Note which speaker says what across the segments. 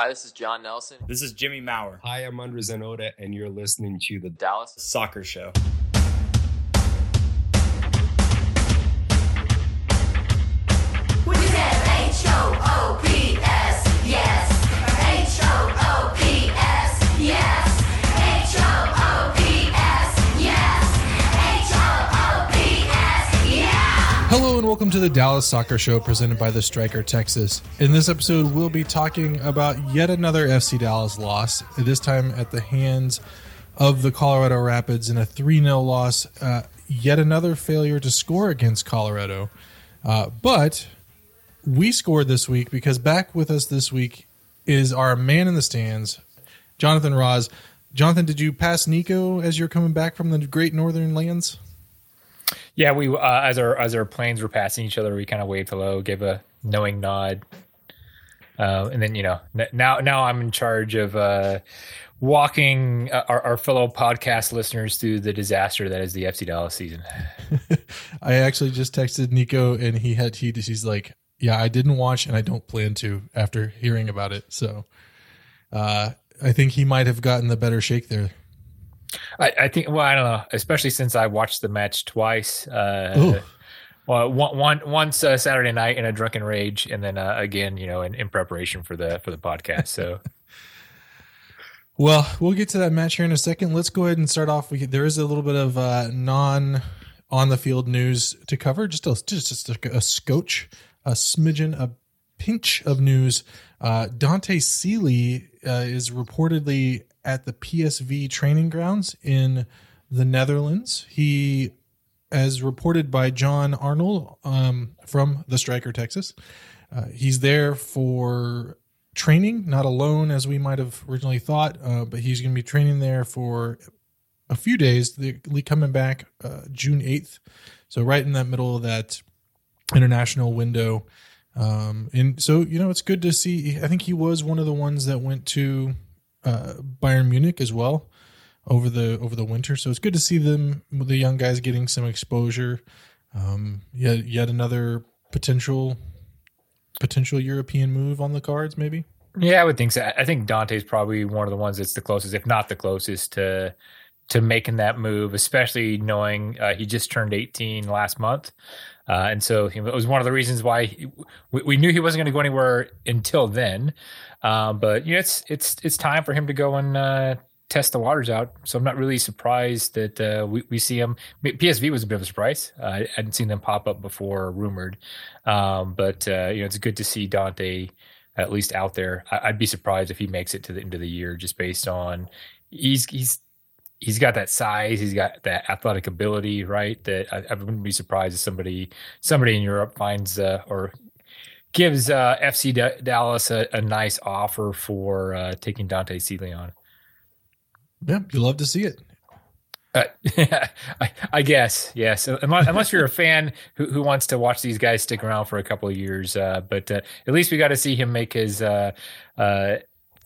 Speaker 1: Hi, this is John Nelson.
Speaker 2: This is Jimmy Maurer.
Speaker 3: Hi, I'm Andre Zanoda, and you're listening to the
Speaker 1: Dallas
Speaker 2: Soccer Show.
Speaker 4: We said H-O-O-P-S,
Speaker 5: to the Dallas Soccer Show presented by the Striker Texas. In this episode, we'll be talking about yet another FC Dallas loss, this time at the hands of the Colorado Rapids in a 3 0 loss. Uh, yet another failure to score against Colorado. Uh, but we scored this week because back with us this week is our man in the stands, Jonathan Roz. Jonathan, did you pass Nico as you're coming back from the great northern lands?
Speaker 6: Yeah, we uh, as our as our planes were passing each other, we kind of waved hello, gave a knowing nod, uh, and then you know now now I'm in charge of uh, walking uh, our, our fellow podcast listeners through the disaster that is the FC Dallas season.
Speaker 5: I actually just texted Nico and he had he he's like, yeah, I didn't watch and I don't plan to after hearing about it. So, uh, I think he might have gotten the better shake there.
Speaker 6: I, I think well, I don't know, especially since I watched the match twice. Uh, well, one, one once uh, Saturday night in a drunken rage, and then uh, again, you know, in, in preparation for the for the podcast. So.
Speaker 5: Well, we'll get to that match here in a second. Let's go ahead and start off. We there is a little bit of uh, non on the field news to cover. Just a just, just a, a scotch, a smidgen, a pinch of news. Uh, Dante Sealy uh, is reportedly at the PSV training grounds in the Netherlands. He, as reported by John Arnold um, from the Striker Texas, uh, he's there for training, not alone as we might have originally thought, uh, but he's going to be training there for a few days. They're coming back uh, June 8th. So, right in that middle of that international window. Um, and so, you know, it's good to see. I think he was one of the ones that went to uh, Bayern Munich as well over the over the winter. So it's good to see them, the young guys, getting some exposure. Um, yet, yet another potential potential European move on the cards, maybe.
Speaker 6: Yeah, I would think so. I think Dante's probably one of the ones that's the closest, if not the closest, to to making that move. Especially knowing uh, he just turned 18 last month, uh, and so it was one of the reasons why he, we, we knew he wasn't going to go anywhere until then. Um, but you know, it's it's it's time for him to go and uh, test the waters out. So I'm not really surprised that uh, we we see him. PSV was a bit of a surprise. Uh, I hadn't seen them pop up before, rumored. Um, but you know, it's good to see Dante at least out there. I, I'd be surprised if he makes it to the end of the year, just based on he's he's he's got that size, he's got that athletic ability, right? That I, I wouldn't be surprised if somebody somebody in Europe finds uh, or gives uh, FC D- Dallas a, a, nice offer for uh, taking Dante Sealy on.
Speaker 5: Yeah, you love to see it.
Speaker 6: Uh, I, I, guess yes, unless, unless you're a fan who, who, wants to watch these guys stick around for a couple of years. Uh, but uh, at least we got to see him make his uh, uh,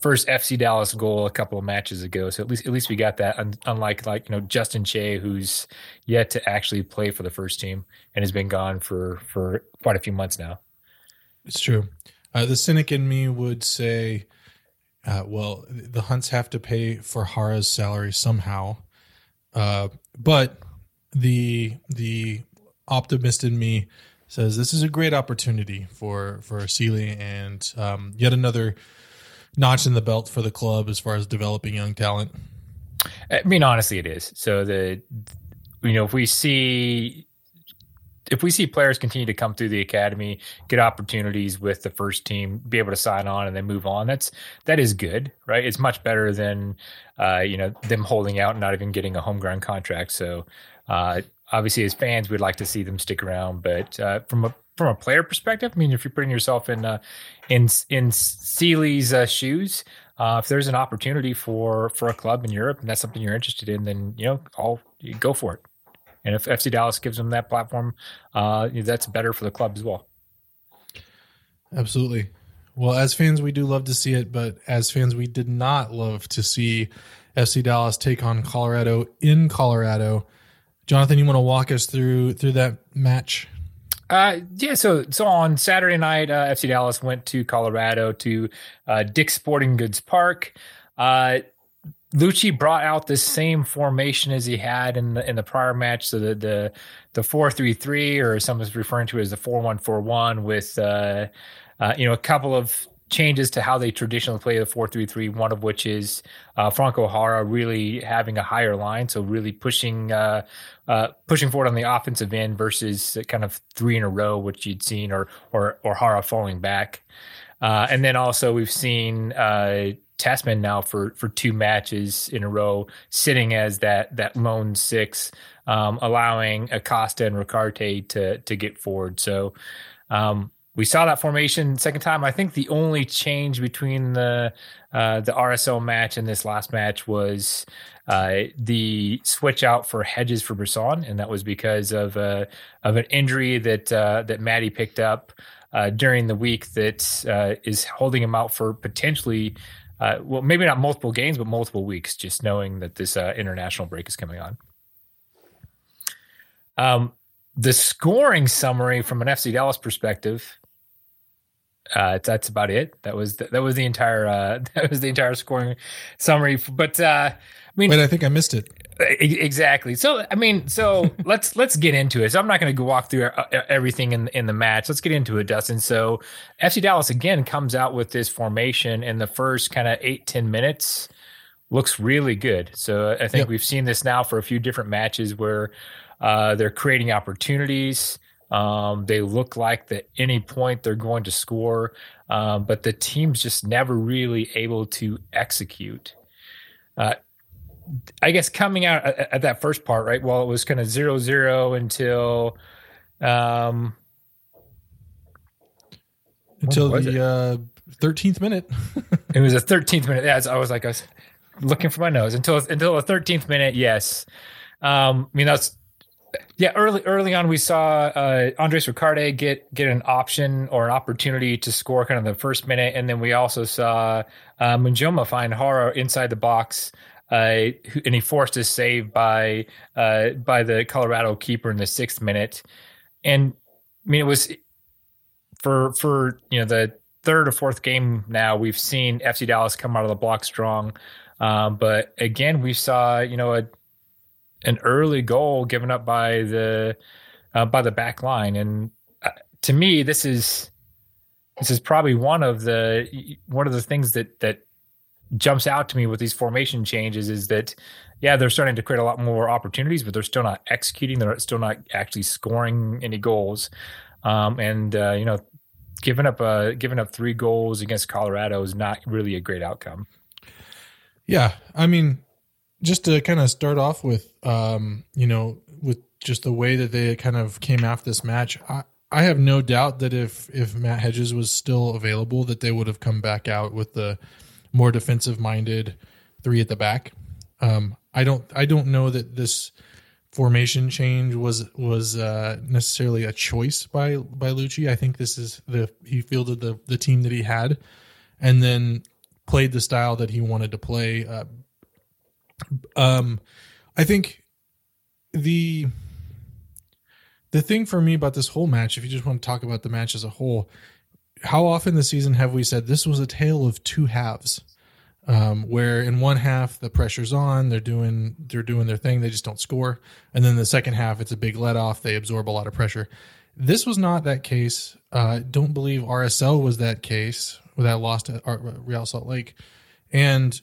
Speaker 6: first FC Dallas goal a couple of matches ago. So at least at least we got that. Un- unlike like you know Justin Che, who's yet to actually play for the first team and has been gone for for quite a few months now.
Speaker 5: It's true. Uh, the cynic in me would say, uh, well, the Hunts have to pay for Jara's salary somehow. Uh, but the the optimist in me says this is a great opportunity for for Sealy and um, yet another notch in the belt for the club as far as developing young talent.
Speaker 6: I mean, honestly, it is. So the you know if we see if we see players continue to come through the academy, get opportunities with the first team, be able to sign on and then move on, that's that is good, right? It's much better than uh, you know them holding out and not even getting a homegrown contract. So uh, obviously, as fans, we'd like to see them stick around, but uh, from a from a player perspective, I mean, if you're putting yourself in uh, in in Sealy's uh, shoes, uh, if there's an opportunity for for a club in Europe and that's something you're interested in, then you know, I'll you go for it. And if FC Dallas gives them that platform, uh, that's better for the club as well.
Speaker 5: Absolutely. Well, as fans, we do love to see it, but as fans, we did not love to see FC Dallas take on Colorado in Colorado. Jonathan, you want to walk us through through that match?
Speaker 6: Uh, yeah. So so on Saturday night, uh, FC Dallas went to Colorado to uh, Sporting Goods Park. Uh, Luchi brought out the same formation as he had in the in the prior match. So the the the four three three, or some someone's referring to as the four one four one, with uh, uh, you know a couple of changes to how they traditionally play the four three three. One of which is uh, Franco Jara really having a higher line, so really pushing uh, uh, pushing forward on the offensive end versus kind of three in a row, which you'd seen, or or or Jara falling back. Uh, and then also we've seen uh, Tessmann now for for two matches in a row, sitting as that that lone six, um, allowing Acosta and Ricaurte to to get forward. So um, we saw that formation second time. I think the only change between the uh, the RSL match and this last match was uh, the switch out for Hedges for Bressan, and that was because of uh, of an injury that uh, that Maddie picked up uh, during the week that uh, is holding him out for potentially. Uh, well, maybe not multiple games, but multiple weeks. Just knowing that this international break is coming on. Um, the scoring summary from an FC Dallas perspective uh, that's about it. That was the, that was the entire uh, that was the entire scoring summary. But uh, I mean,
Speaker 5: Wait, I think I missed it.
Speaker 6: E- Exactly. So I mean, so let's let's get into it. So I'm not going to walk through uh, everything in in the match. Let's get into it, Dustin. So FC Dallas again comes out with this formation in the first kind of eight ten minutes. Looks really good. So I think
Speaker 5: Yep.
Speaker 6: we've seen this now for a few different matches where uh, they're creating opportunities. Um, they look like that any point they're going to score, um, but the team's just never really able to execute. Uh, I guess coming out at, at that first part, right? Well, it was kind of zero zero until um,
Speaker 5: Until
Speaker 6: was
Speaker 5: the uh, 13th minute.
Speaker 6: it was a 13th minute. Yeah, I was like, I was looking for my nose until until the 13th minute. Yes, um, I mean that's yeah. Early early on, we saw uh, Andres Ricaurte get get an option or an opportunity to score kind of the first minute, and then we also saw uh, Munjoma find Jara inside the box. Uh, and he forced a save by uh, by the Colorado keeper in the sixth minute, and I mean it was for for you know the third or fourth game now we've seen FC Dallas come out of the block strong, um, but again we saw you know a an early goal given up by the uh, by the back line, and uh, to me this is this is probably one of the one of the things that that jumps out to me with these formation changes is that yeah they're starting to create a lot more opportunities, but they're still not executing. They're still not actually scoring any goals, um, and uh, you know giving up uh giving up three goals against Colorado is not really a great outcome.
Speaker 5: Yeah, I mean, just to kind of start off with, um, you know, with just the way that they kind of came after this match, I, I have no doubt that if if Matt Hedges was still available, that they would have come back out with the more defensive minded three at the back. Um, I don't I don't know that this formation change was was uh, necessarily a choice by by Luchi. I think this is the he fielded the the team that he had, and then played the style that he wanted to play. Uh, um, I think the the thing for me about this whole match, if you just want to talk about the match as a whole, how often this season have we said this was a tale of two halves? Um, where in one half the pressure's on, they're doing they're doing their thing, they just don't score, and then the second half it's a big let off, they absorb a lot of pressure. This was not that case. Uh, don't believe RSL was that case that lost at Real Salt Lake, and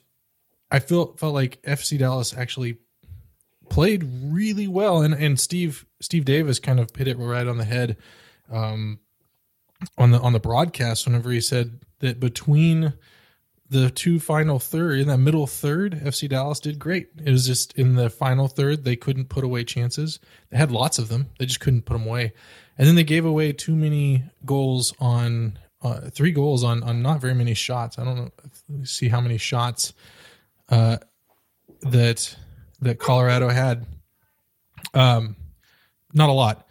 Speaker 5: I feel felt like FC Dallas actually played really well, and and Steve Steve Davis kind of hit it right on the head um, on the on the broadcast whenever he said that between the two final third in that middle third, FC Dallas did great. It was just in the final third they couldn't put away chances. They had lots of them, they just couldn't put them away, and then they gave away too many goals on uh, three goals on on not very many shots. I don't know. See how many shots uh, that that Colorado had. Um, not a lot.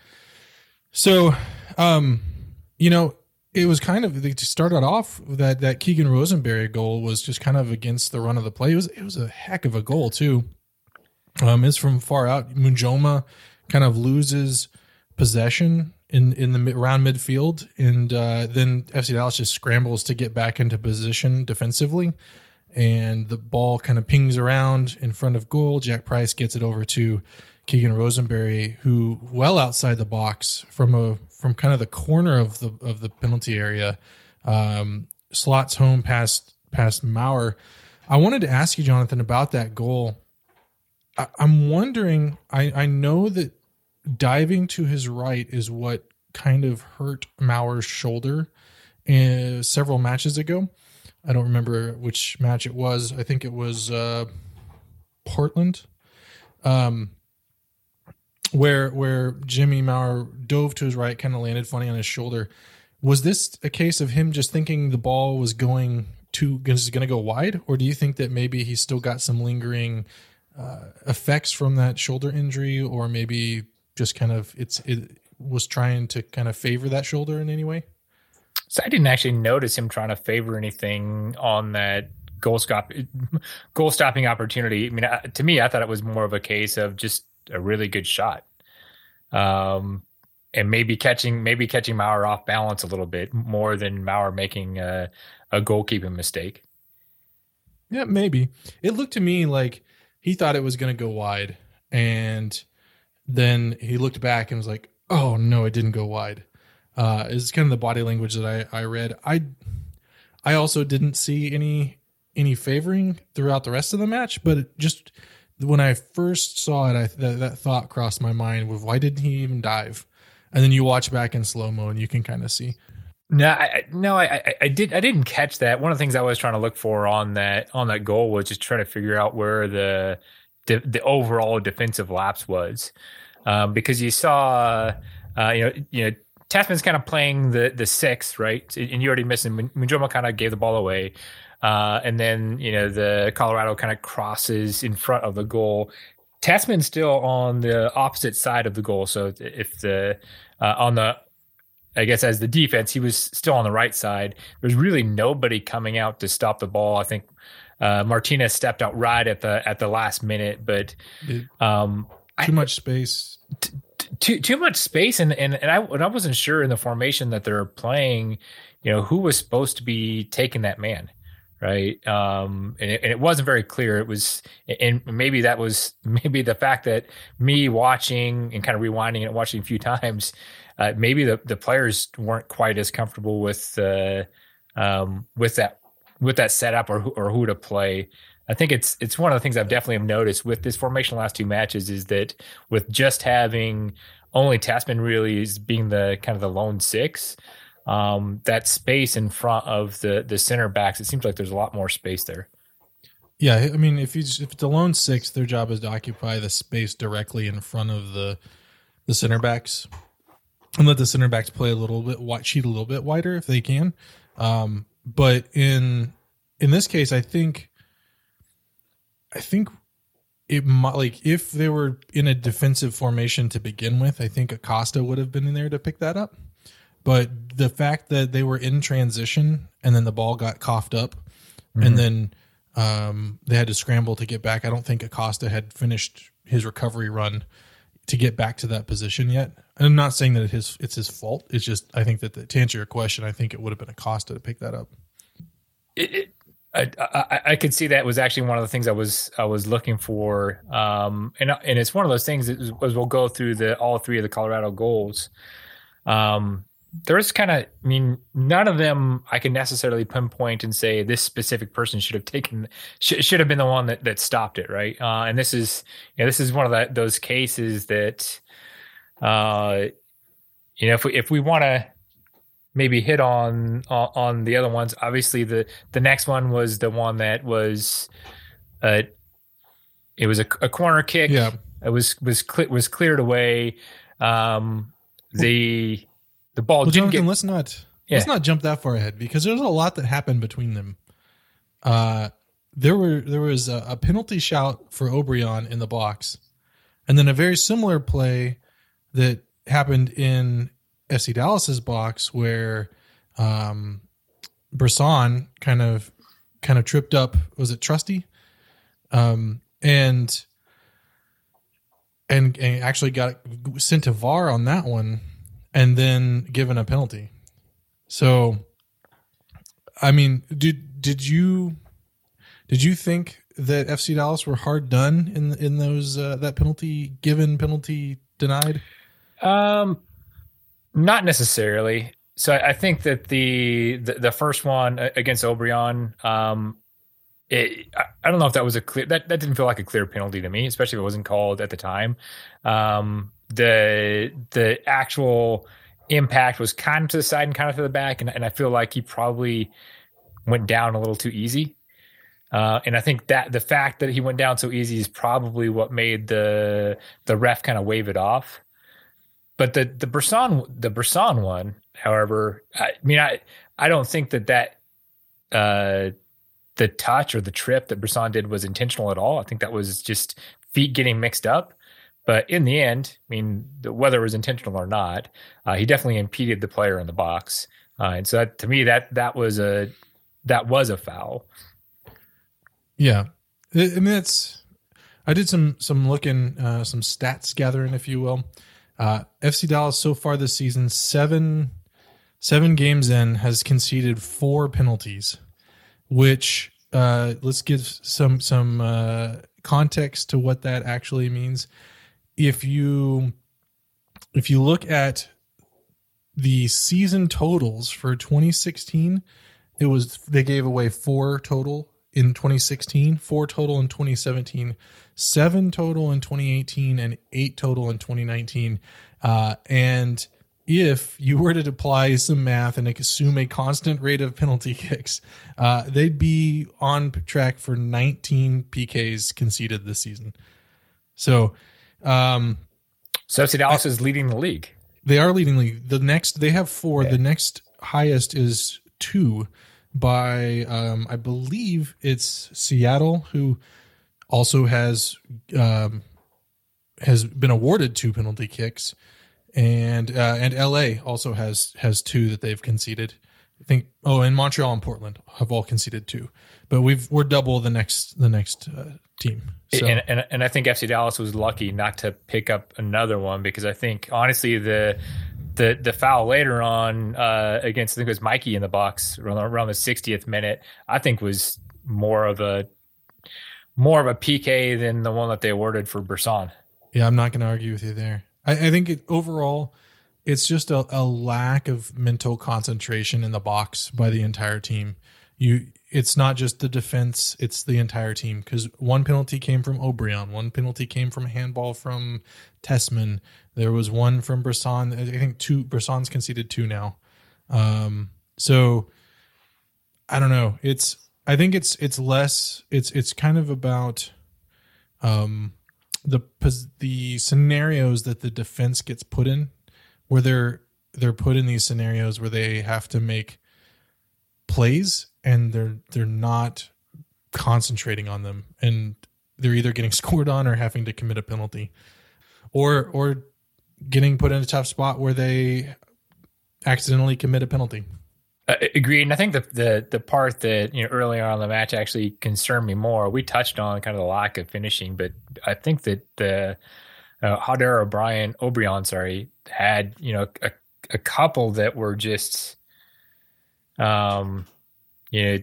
Speaker 5: So, um, you know, it was kind of they started off that that Keegan Rosenberry goal was just kind of against the run of the play. It was it was a heck of a goal too. Um, it's from far out. Munjoma kind of loses possession in in the mid- around midfield, and uh, then FC Dallas just scrambles to get back into position defensively, and the ball kind of pings around in front of goal. Jack Price gets it over to Keegan Rosenberry, who well outside the box from a from kind of the corner of the of the penalty area, um, slots home past past Maurer. I wanted to ask you, Jonathan, about that goal. I, I'm wondering. I I know that diving to his right is what kind of hurt Maurer's shoulder uh, several matches ago. I don't remember which match it was. I think it was uh, Portland, um, where where Jimmy Maurer dove to his right, kind of landed funny on his shoulder. Was this a case of him just thinking the ball was going to is going to go wide, or do you think that maybe he's still got some lingering uh, effects from that shoulder injury, or maybe just kind of it's it was trying to kind of favor that shoulder in any way?
Speaker 6: So I didn't actually notice him trying to favor anything on that goal stop goal stopping opportunity. I mean, to me, I thought it was more of a case of just a really good shot, um, and maybe catching maybe catching Maurer off balance a little bit more than Maurer making a, a goalkeeping mistake.
Speaker 5: Yeah, maybe. It looked to me like he thought it was going to go wide, and then he looked back and was like, "Oh no, it didn't go wide." Uh, is kind of the body language that I I read. I I also didn't see any any favoring throughout the rest of the match, but it just when I first saw it, I that, that thought crossed my mind: with why didn't he even dive? And then you watch back in slow mo, and you can kind of see.
Speaker 6: No, I, no, I, I, I did, I didn't catch that. One of the things I was trying to look for on that on that goal was just trying to figure out where the the, the overall defensive lapse was, um, because you saw, uh, you know, you know, Tessmann's kind of playing the the sixth, right? And you already missed him. Munjoma kind of gave the ball away, uh, and then you know the Colorado kind of crosses in front of the goal. Tessmann's still on the opposite side of the goal, so if the uh, on the I guess as the defense, he was still on the right side. There's really nobody coming out to stop the ball. I think uh, Martinez stepped out right at the at the last minute, but um,
Speaker 5: Too much space.
Speaker 6: Too too much space, and and and I and I wasn't sure in the formation that they're playing. You know who was supposed to be taking that man, right? Um, and it, and it wasn't very clear. It was, and maybe that was maybe the fact that me watching and kind of rewinding and watching a few times, uh, maybe the the players weren't quite as comfortable with uh, um, with that with that setup or or who to play. I think it's it's one of the things I've definitely noticed with this formation last two matches is that with just having only Tessmann really is being the kind of the lone six, um, that space in front of the the center backs, it seems like there's a lot more space there.
Speaker 5: Yeah, I mean, if you if it's a lone six, their job is to occupy the space directly in front of the the center backs, and let the center backs play a little bit cheat a little bit wider if they can. Um, but in in this case, I think I think it might like if they were in a defensive formation to begin with, I think Acosta would have been in there to pick that up. But the fact that they were in transition and then the ball got coughed up, and then um, they had to scramble to get back. I don't think Acosta had finished his recovery run to get back to that position yet. And I'm not saying that it his it's his fault. It's just I think that the, to answer your question, I think it would have been Acosta to pick that up.
Speaker 6: it, it, I, I, could see that was actually one of the things I was I was looking for, um, and and it's one of those things as we'll go through the all three of the Colorado goals. Um, there's kind of, I mean, none of them I can necessarily pinpoint and say this specific person should have taken should, should have been the one that that stopped it, right? Uh, and this is, you know, this is one of those cases that, uh, you know, if we if we want to maybe hit on on on the other ones. Obviously, the the next one was the one that was, uh, it was a, a corner kick.
Speaker 5: Yeah.
Speaker 6: it was was cle- was cleared away. Um, the the ball
Speaker 5: Well,
Speaker 6: didn't
Speaker 5: Jonathan,
Speaker 6: get.
Speaker 5: let's not
Speaker 6: Yeah.
Speaker 5: let's not jump that far ahead because there's a lot that happened between them. Uh, there were there was a, a penalty shout for Obrian in the box, and then a very similar play that happened in FC Dallas's box where um, Bressan kind of kind of tripped up. Was it Trusty? Um, and and and actually got sent to VAR on that one and then given a penalty. So, I mean, did did you did you think that FC Dallas were hard done in in those uh, that penalty given penalty denied?
Speaker 6: Um, not necessarily. So I think that the the, the first one against Obrian, um, it, I, I don't know if that was a clear that that didn't feel like a clear penalty to me, especially if it wasn't called at the time. Um, the the actual impact was kind of to the side and kind of to the back, and, and I feel like he probably went down a little too easy. Uh, and I think that the fact that he went down so easy is probably what made the the ref kind of wave it off. But the the Bressan the Bressan one, however, I mean I I don't think that that uh, the touch or the trip that Bressan did was intentional at all. I think that was just feet getting mixed up. But in the end, I mean, the- whether it was intentional or not, uh, he definitely impeded the player in the box, uh, and so that, to me that that was a that was a foul.
Speaker 5: Yeah, I I mean that's. I did some some looking, uh, some stats gathering, if you will. Uh, FC Dallas so far this season, seven seven games in, has conceded four penalties, which uh, let's give some some uh, context to what that actually means. If you if you look at the season totals for 2016, it was they gave away four total in 2016, four total in 2017, seven total in 2018, and eight total in 2019. Uh, and if you were to apply some math and assume a constant rate of penalty kicks, uh, they'd be on track for 19 PKs conceded this season. So, um,
Speaker 6: So Dallas is leading the league.
Speaker 5: they are leading the league. The next they have four. The next highest is two by um, I believe it's Seattle, who also has um, has been awarded two penalty kicks, and uh, and LA also has has two that they've conceded. I think oh, and Montreal and Portland have all conceded two, but we've we're double the next the next uh, team. So
Speaker 6: And, and and I think FC Dallas was lucky not to pick up another one because I think honestly the the the foul later on uh, against I think it was Mikey in the box around, the 60th minute I think was more of a more of a PK than the one that they awarded for Bressan.
Speaker 5: Yeah, I'm not going to argue with you there. I, I think it, overall, it's just a, a lack of mental concentration in the box by the entire team. You, it's not just the defense; it's the entire team. Because one penalty came from Obrian, one penalty came from a handball from Tessmann. There was one from Bressan. I think two Bressan's conceded two now. Um, so I don't know. It's I think it's it's less. It's it's kind of about um the the scenarios that the defense gets put in where they're they're put in these scenarios where they have to make plays and they're they're not concentrating on them and they're either getting scored on or having to commit a penalty or or getting put in a tough spot where they accidentally commit a penalty
Speaker 6: Uh, agreed. And I think the, the the part that you know earlier on in the match actually concerned me more. We touched on kind of the lack of finishing, but I think that the uh, Jader O'Brien O'Brien, sorry, had you know a, a couple that were just, um, you know,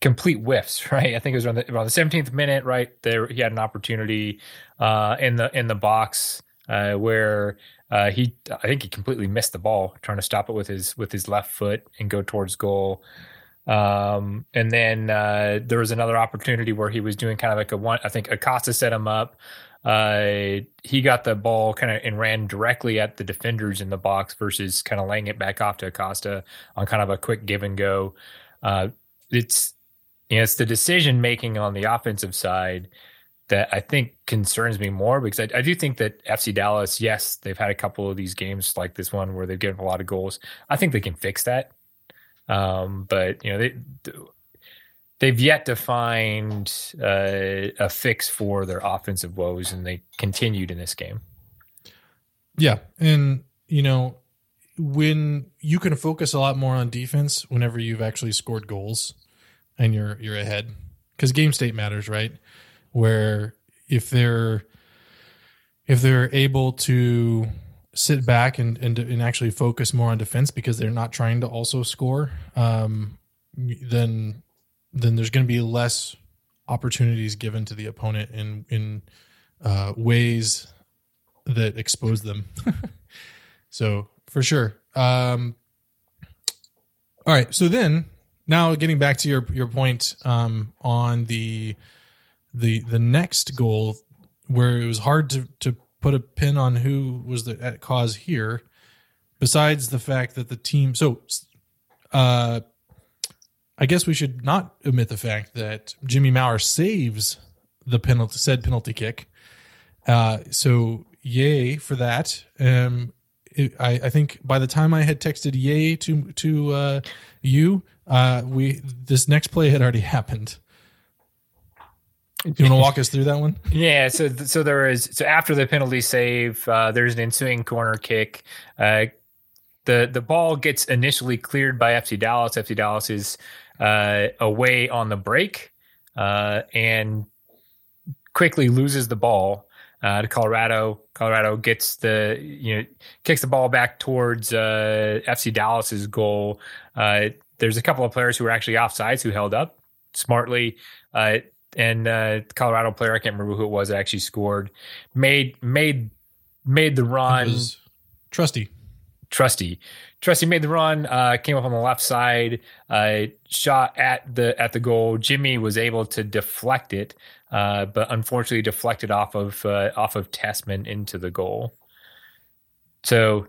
Speaker 6: complete whiffs. Right. I think it was around the around the seventeenth minute. Right there, he had an opportunity uh, in the in the box uh, where uh, he, I think he completely missed the ball, trying to stop it with his with his left foot and go towards goal. Um, and then uh, there was another opportunity where he was doing kind of like a one. I think Acosta set him up. Uh, he got the ball kind of and ran directly at the defenders in the box versus kind of laying it back off to Acosta on kind of a quick give and go. Uh, it's you know, it's the decision making on the offensive side that I think concerns me more because I, I do think that FC Dallas, yes, they've had a couple of these games like this one where they've given a lot of goals. I think they can fix that. Um, but you know, they they've yet to find uh, a fix for their offensive woes, and they continued in this game.
Speaker 5: Yeah, and you know when you can focus a lot more on defense whenever you've actually scored goals and you're you're ahead because game state matters, right? Where if they're if they're able to sit back and, and and actually focus more on defense because they're not trying to also score, um, then then there's going to be less opportunities given to the opponent in in uh, ways that expose them. so for sure. Um, all right. So then now getting back to your your point um, on the the the next goal where it was hard to to put a pin on who was the at cause here besides the fact that the team so uh I guess we should not omit the fact that Jimmy Maurer saves the penalty said penalty kick. Uh so yay for that. Um it, I, I think by the time I had texted yay to to uh you, uh we this next play had already happened. Do you want to walk us through that one?
Speaker 6: Yeah, so so there is so after the penalty save, uh, there's an ensuing corner kick. Uh, the the ball gets initially cleared by FC Dallas. FC Dallas is uh, away on the break uh, and quickly loses the ball uh, to Colorado. Colorado gets the you know kicks the ball back towards uh, FC Dallas's goal. Uh, there's a couple of players who were actually offsides who held up smartly. Uh, and uh, Colorado player, I can't remember who it was that actually scored, made made made the run.
Speaker 5: trusty.
Speaker 6: Trusty, Trusty made the run, uh, came up on the left side, uh, shot at the at the goal. Jimmy was able to deflect it, uh, but unfortunately deflected off of uh, off of Tessmann into the goal. So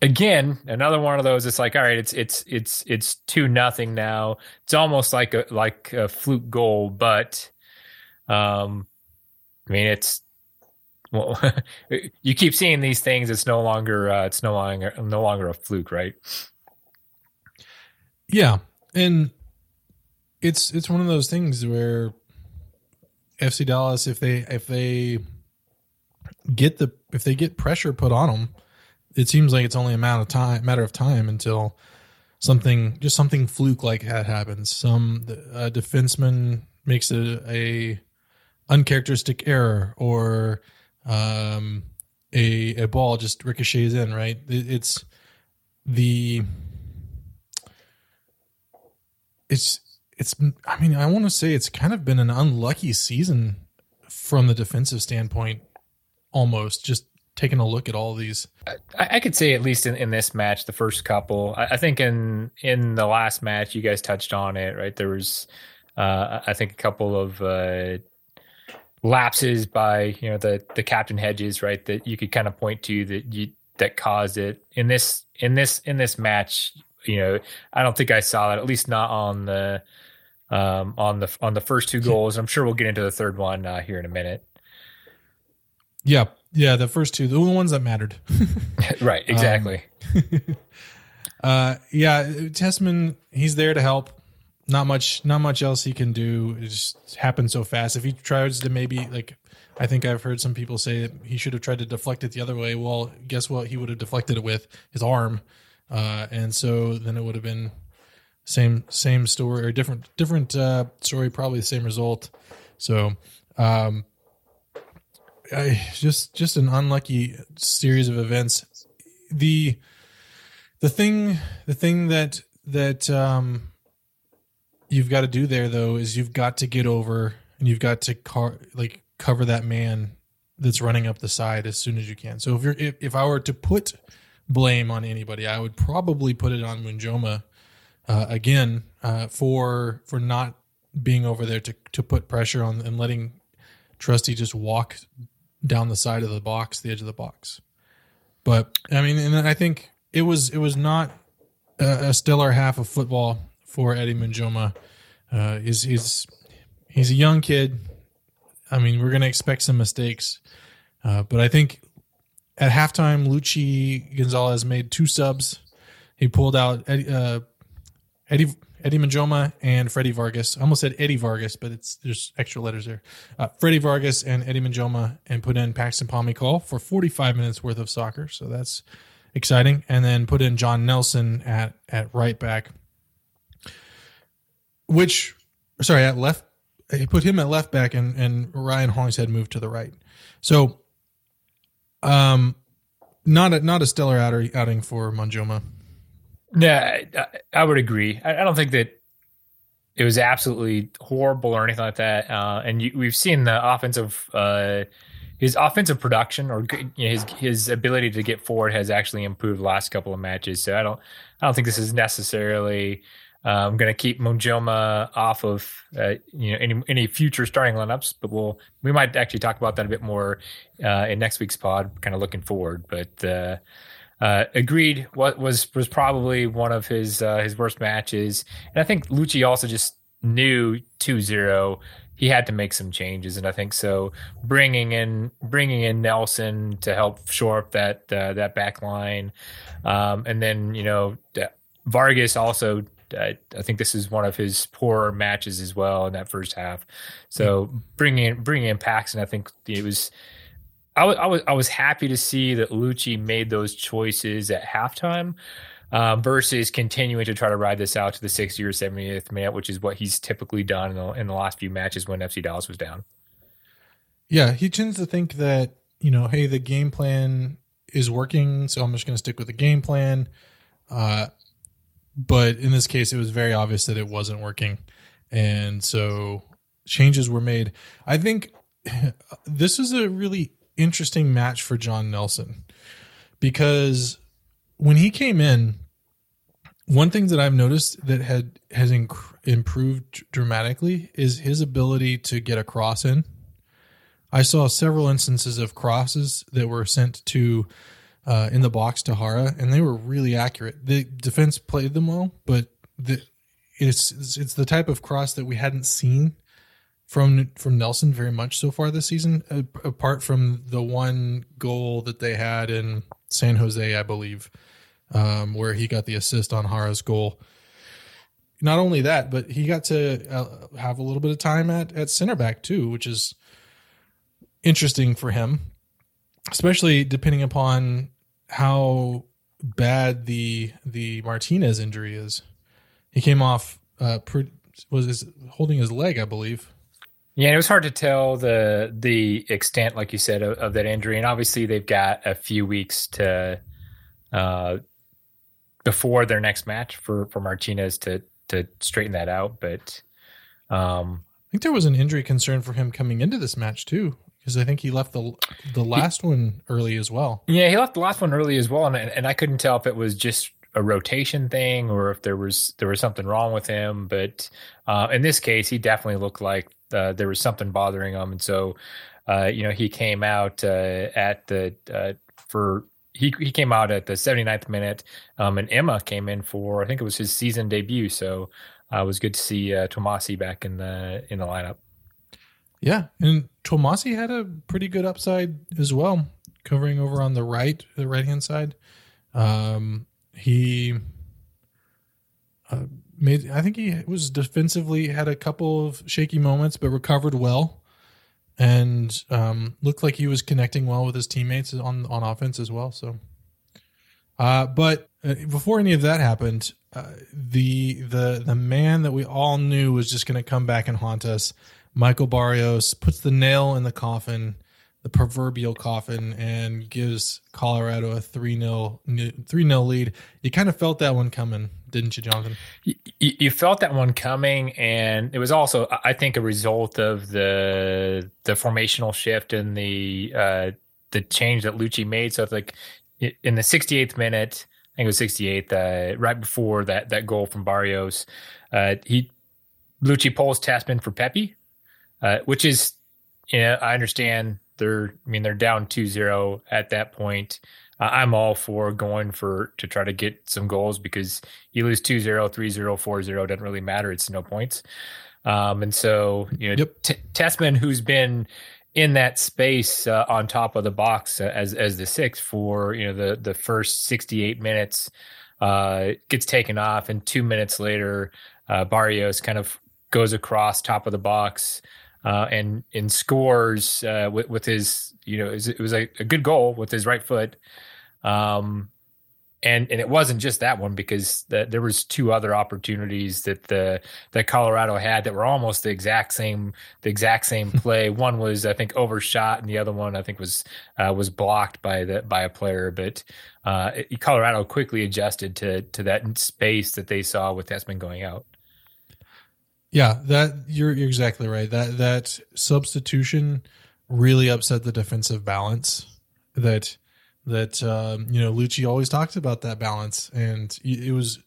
Speaker 6: again, another one of those. It's like, all right, it's it's it's it's two nothing now. It's almost like a like a fluke goal, but um, I mean, it's well, you keep seeing these things. It's no longer uh, it's no longer no longer a fluke, right?
Speaker 5: Yeah, and it's it's one of those things where FC Dallas, if they if they get the if they get pressure put on them, it seems like it's only a matter of time matter of time until something just something fluke like that happens. Some defenseman makes a, a uncharacteristic error or um, a a ball just ricochets in. Right, It- it's the it's it's I mean I want to say it's kind of been an unlucky season from the defensive standpoint almost just taking a look at all these
Speaker 6: I, I could say at least in, in this match, the first couple. I, I think in in the last match, you guys touched on it, right? There was, uh, I think, a couple of uh, lapses by you know the the captain Hedges, right? That you could kind of point to that you that caused it in this in this in this match. You know, I don't think I saw that. At least not on the um, on the on the first two goals. I'm sure we'll get into the third one uh, here in a minute.
Speaker 5: yeah yeah the first two the only ones that mattered
Speaker 6: right, exactly.
Speaker 5: uh yeah Tessmann he's there to help not much not much else he can do. It just happens so fast. If he tries to maybe like I think I've heard some people say that he should have tried to deflect it the other way. Well guess what? He would have deflected it with his arm. Uh and so then it would have been same same story or different different uh story probably the same result. So um I just just an unlucky series of events. The the thing the thing that that um you've got to do there though is you've got to get over and you've got to car like cover that man that's running up the side as soon as you can. So if you're if, if i were to put blame on anybody i would probably put it on munjoma uh, again uh, for for not being over there to to put pressure on and letting trusty just walk down the side of the box the edge of the box. But I mean, and I think it was it was not a, a stellar half of football for Eddie Munjoma. Uh, he's he's he's a young kid. I mean, we're gonna expect some mistakes, uh, but I think at halftime, Luchi Gonzalez made two subs. He pulled out Eddie uh, Eddie Eddie Munjoma and Freddy Vargas. I almost said Eddie Vargas, but it's there's extra letters there. Uh, Freddy Vargas and Eddie Munjoma and put in Paxton Pomykal for 45 minutes worth of soccer. So that's exciting. And then put in John Nelson at at right back, which sorry at left. He put him at left back, and and Ryan Hollingshead moved to the right. So, um, not a not a stellar outer, outing for Munjoma.
Speaker 6: Yeah, I, I would agree. I, I don't think that it was absolutely horrible or anything like that. Uh, and you, we've seen the offensive, uh, his offensive production or you know, his his ability to get forward has actually improved last couple of matches. So I don't I don't think this is necessarily um, going to keep Munjoma off of uh, you know any any future starting lineups. But we'll we might actually talk about that a bit more uh, in next week's pod, kind of looking forward. But uh, uh, agreed. What was was probably one of his uh, his worst matches, and I think Luchi also just knew 2-0 he had to make some changes, and I think so. Bringing in bringing in Nelson to help shore up that uh, that back line, um, and then you know Vargas also. I, I think this is one of his poorer matches as well in that first half. So bringing in, bringing in Paxton, I think it was I was, I was I was happy to see that Luchi made those choices at halftime um, versus continuing to try to ride this out to the 60th or 70th minute, which is what he's typically done in the, in the last few matches when FC Dallas was down.
Speaker 5: Yeah, he tends to think that you know, hey, the game plan is working, so I'm just going to stick with the game plan. Uh, but in this case, it was very obvious that it wasn't working, and so changes were made. I think this is a really interesting match for John Nelson because when he came in, one thing that I've noticed that had has inc- improved dramatically is his ability to get a cross in. I saw several instances of crosses that were sent to uh, in the box to Jara, and they were really accurate. The defense played them well, but the, it's it's the type of cross that we hadn't seen from from Nelson very much so far this season, apart from the one goal that they had in San Jose, I believe, um, where he got the assist on Jara's goal. Not only that, but he got to uh, have a little bit of time at at center back too, which is interesting for him, especially depending upon how bad the the Martinez injury is. He came off uh, pre- was his, holding his leg, I believe.
Speaker 6: Yeah, it was hard to tell the the extent, like you said, of, of that injury. And obviously, they've got a few weeks to uh, before their next match for for Martinez to to straighten that out. But um,
Speaker 5: I think there was an injury concern for him coming into this match too, because I think he left the the last one early as well.
Speaker 6: yeah, he left the last one early as well, and and I couldn't tell if it was just a rotation thing or if there was there was something wrong with him. But uh, in this case, he definitely looked like uh, there was something bothering him, and so uh, you know he came out uh, at the uh, for he he came out at the 79th minute, um, and Ema came in for I think it was his season debut. So uh, it was good to see uh, Twumasi back in the in the lineup.
Speaker 5: Yeah, and Twumasi had a pretty good upside as well, covering over on the right, the right hand side. Um, he uh, made. I think he was defensively had a couple of shaky moments, but recovered well, and um, looked like he was connecting well with his teammates on on offense as well. So, uh, but uh, before any of that happened, uh, the the the man that we all knew was just going to come back and haunt us, Michael Barrios, puts the nail in the coffin, the proverbial coffin, and gives Colorado a 3 0 3 0 lead. You kind of felt that one coming, didn't you, Jonathan?
Speaker 6: you, you felt that one coming, and it was also, I think, a result of the the formational shift and the uh, the change that Luchi made. So, like in the 68th minute, I think it was 68th, uh, right before that that goal from Barrios, uh, he Luchi pulls Tessmann for Pepi, uh, which is, you know, I understand they're, I mean, they're down 2-0 at that point. Uh, I'm all for going for to try to get some goals because you lose 2 0, 3 0, 4 0, doesn't really matter. It's no points. Um, and so, you know,
Speaker 5: Yep.
Speaker 6: T- Tessmann, who's been in that space uh, on top of the box uh, as as the sixth for you know the the first 68 minutes, uh, gets taken off, and two minutes later, uh, Barrios kind of goes across top of the box uh, and and scores uh, with with his you know it was a, a good goal with his right foot. Um, and and it wasn't just that one because the, there was two other opportunities that the that Colorado had that were almost the exact same the exact same play. one was I think overshot, and the other one I think was uh, was blocked by the by a player. But uh, it- Colorado quickly adjusted to to that space that they saw with Tessmann going out.
Speaker 5: Yeah, that you're, you're exactly right. That that substitution really upset the defensive balance. That that um, you know Luchi always talks about that balance, and it was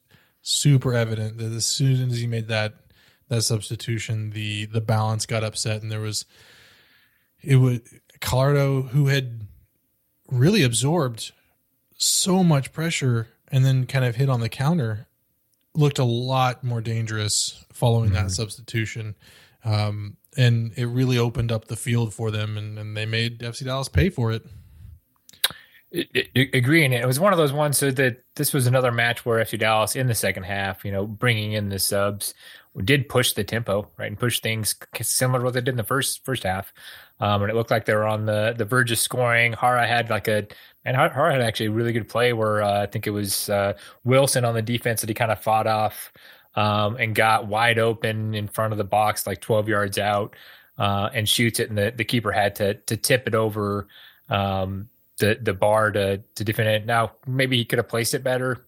Speaker 5: super evident that as soon as he made that that substitution, the the balance got upset, and there was it was Colorado who had really absorbed so much pressure and then kind of hit on the counter looked a lot more dangerous following that substitution. Um, and it really opened up the field for them, and, and they made FC Dallas pay for it.
Speaker 6: I- I- agreeing it was one of those ones so that this was another match where FC Dallas in the second half, you know, bringing in the subs did push the tempo, right, and push things similar to what they did in the first first half. Um, and it looked like they were on the the verge of scoring. Jara had like a and Jar- Jara had actually a really good play where uh, I think it was uh, Wilson on the defense that he kind of fought off um, and got wide open in front of the box, like 12 yards out, uh, and shoots it, and the, the keeper had to to tip it over um, the the bar to to defend it. Now maybe he could have placed it better,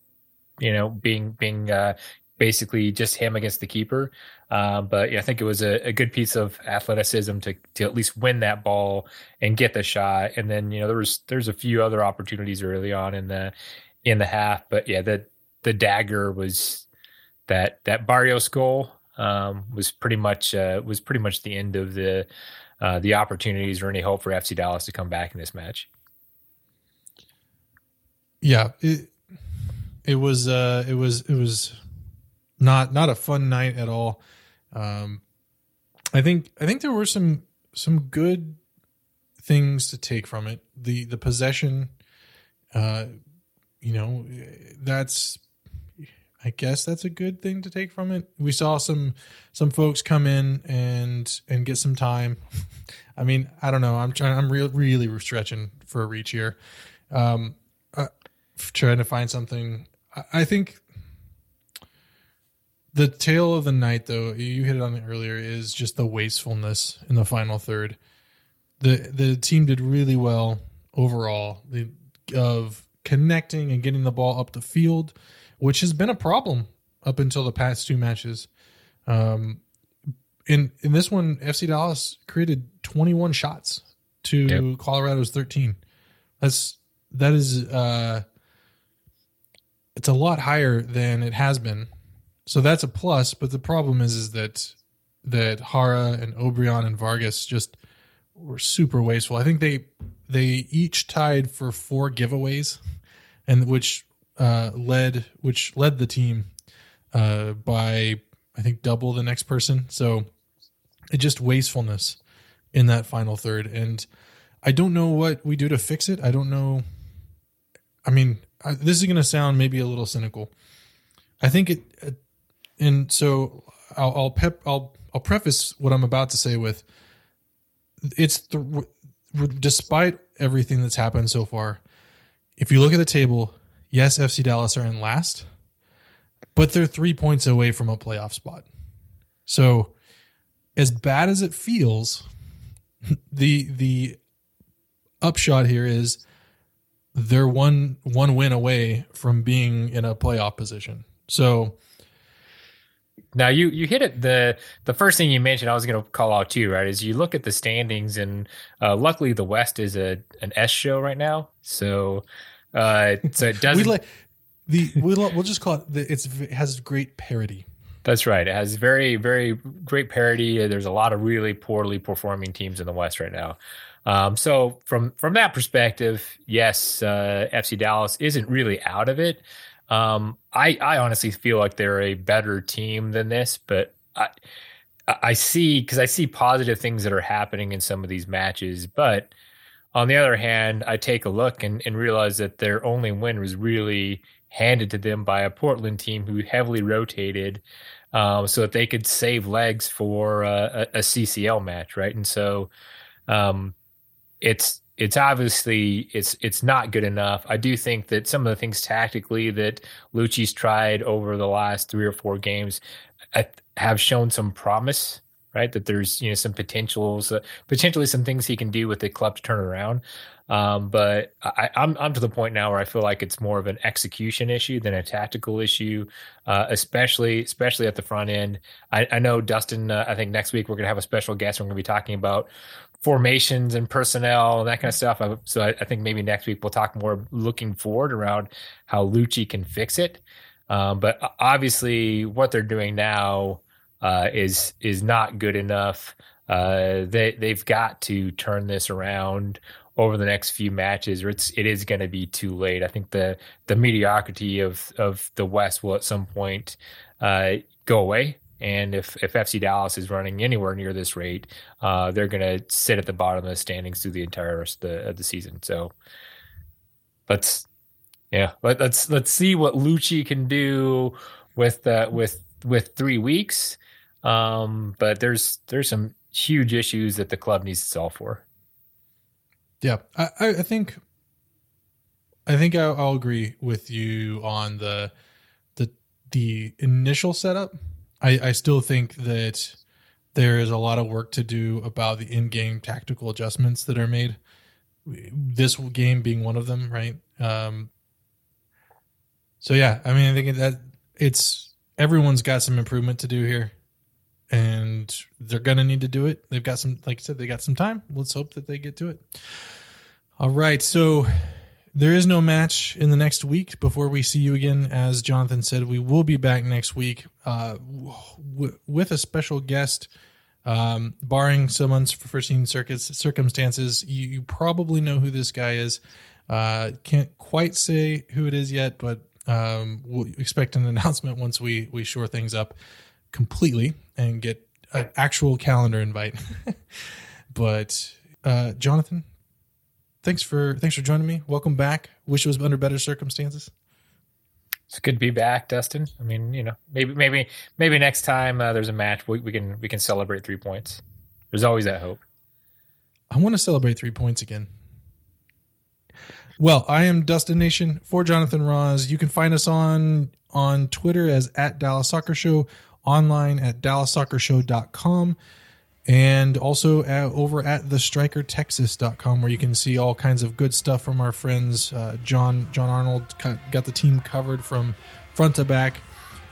Speaker 6: you know, being being uh, basically just him against the keeper. Um, but yeah, I think it was a, a good piece of athleticism to to at least win that ball and get the shot. And then you know there was there's a few other opportunities early on in the in the half, but yeah, the the dagger was that that Barrios goal um, was pretty much uh, was pretty much the end of the uh, the opportunities or any hope for FC Dallas to come back in this match.
Speaker 5: Yeah, it it was uh, it was it was not not a fun night at all. Um, I think I think there were some some good things to take from it. The the possession, uh, you know, that's I guess that's a good thing to take from it. We saw some some folks come in and and get some time. I mean, I don't know. I'm trying. I'm real really stretching for a reach here. Um, uh, trying to find something. I, I think the tail of the night, though, you hit it on it earlier, is just the wastefulness in the final third. the The team did really well overall the, of connecting and getting the ball up the field, which has been a problem up until the past two matches. Um, in in this one, FC Dallas created 21 shots to
Speaker 6: Yep.
Speaker 5: Colorado's 13. That's that is uh it's a lot higher than it has been. So that's a plus, but the problem is is that that Jara and Obrian and Vargas just were super wasteful. I think they they each tied for four giveaways and which uh led which led the team uh by I think double the next person. So it just wastefulness in that final third and I don't know what we do to fix it. I don't know I mean, I, this is going to sound maybe a little cynical. I think it, uh, and so I'll, I'll pep, I'll, I'll preface what I'm about to say with, it's the, despite everything that's happened so far. If you look at the table, yes, FC Dallas are in last, but they're three points away from a playoff spot. So, as bad as it feels, the the upshot here is they're one one win away from being in a playoff position. So
Speaker 6: Now you you hit it the the first thing you mentioned I was going to call out too right is you look at the standings and uh, luckily the West is a an S show right now. So uh so it
Speaker 5: we
Speaker 6: doesn't
Speaker 5: like the we'll, we'll just call it the, it's it has great parity.
Speaker 6: that's right. It has very very great parity. There's a lot of really poorly performing teams in the West right now. Um so from from that perspective yes uh FC Dallas isn't really out of it um I I honestly feel like they're a better team than this but I I see because I see positive things that are happening in some of these matches, but on the other hand, I take a look and, and realize that their only win was really handed to them by a Portland team who heavily rotated, um, so that they could save legs for uh, a, a CCL match, right? And so, um, it's it's obviously it's it's not good enough. I do think that some of the things tactically that Luchi's tried over the last three or four games uh, have shown some promise. Right, that there's you know some potentials, uh, potentially some things he can do with the club to turn around. Um, but I, I'm I'm to the point now where I feel like it's more of an execution issue than a tactical issue, uh, especially especially at the front end. I, I know Dustin. Uh, I think next week we're going to have a special guest. We're going to be talking about formations and personnel and that kind of stuff. So I, I think maybe next week we'll talk more looking forward around how Luchi can fix it. Um, but obviously, what they're doing now uh, is is not good enough. Uh, they they've got to turn this around over the next few matches, or it's it is going to be too late. I think the the mediocrity of of the West will at some point uh, go away. And if if FC Dallas is running anywhere near this rate, uh, they're going to sit at the bottom of the standings through the entire rest of the, of the season. So let's yeah let, let's let's see what Luchi can do with uh, with with three weeks. Um, but there's there's some huge issues that the club needs to solve for.
Speaker 5: Yeah, I, I I think, I think I'll, I'll agree with you on the, the the initial setup. I I still think that there is a lot of work to do about the in-game tactical adjustments that are made. This game being one of them, right? Um, so yeah, I mean, I think that it's everyone's got some improvement to do here, and they're gonna need to do it. They've got some, like I said, they got some time. Let's hope that they get to it. All right, so there is no match in the next week before we see you again. As Jonathan said, we will be back next week uh, w- with a special guest. Um, barring some unforeseen circumstances, you, you probably know who this guy is. Uh, can't quite say who it is yet, but um, we'll expect an announcement once we we shore things up completely and get an actual calendar invite. but uh, Jonathan, thanks for thanks for joining me. Welcome back. Wish it was under better circumstances.
Speaker 6: It's good to be back, Dustin. I mean, you know, maybe maybe maybe next time uh, there's a match, we, we can we can celebrate three points. There's always that hope.
Speaker 5: I want to celebrate three points again. Well, I am Dustin Nation for Jonathan Ross. You can find us on on Twitter as at Dallas Soccer Show, online at DallasSoccerShow.com, and also at, over at thestrikertexas.com where you can see all kinds of good stuff from our friends. Uh, John John Arnold got the team covered from front to back.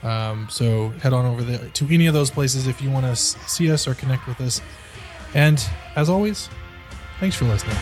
Speaker 5: Um, so head on over there to any of those places if you want to see us or connect with us. And as always, thanks for listening.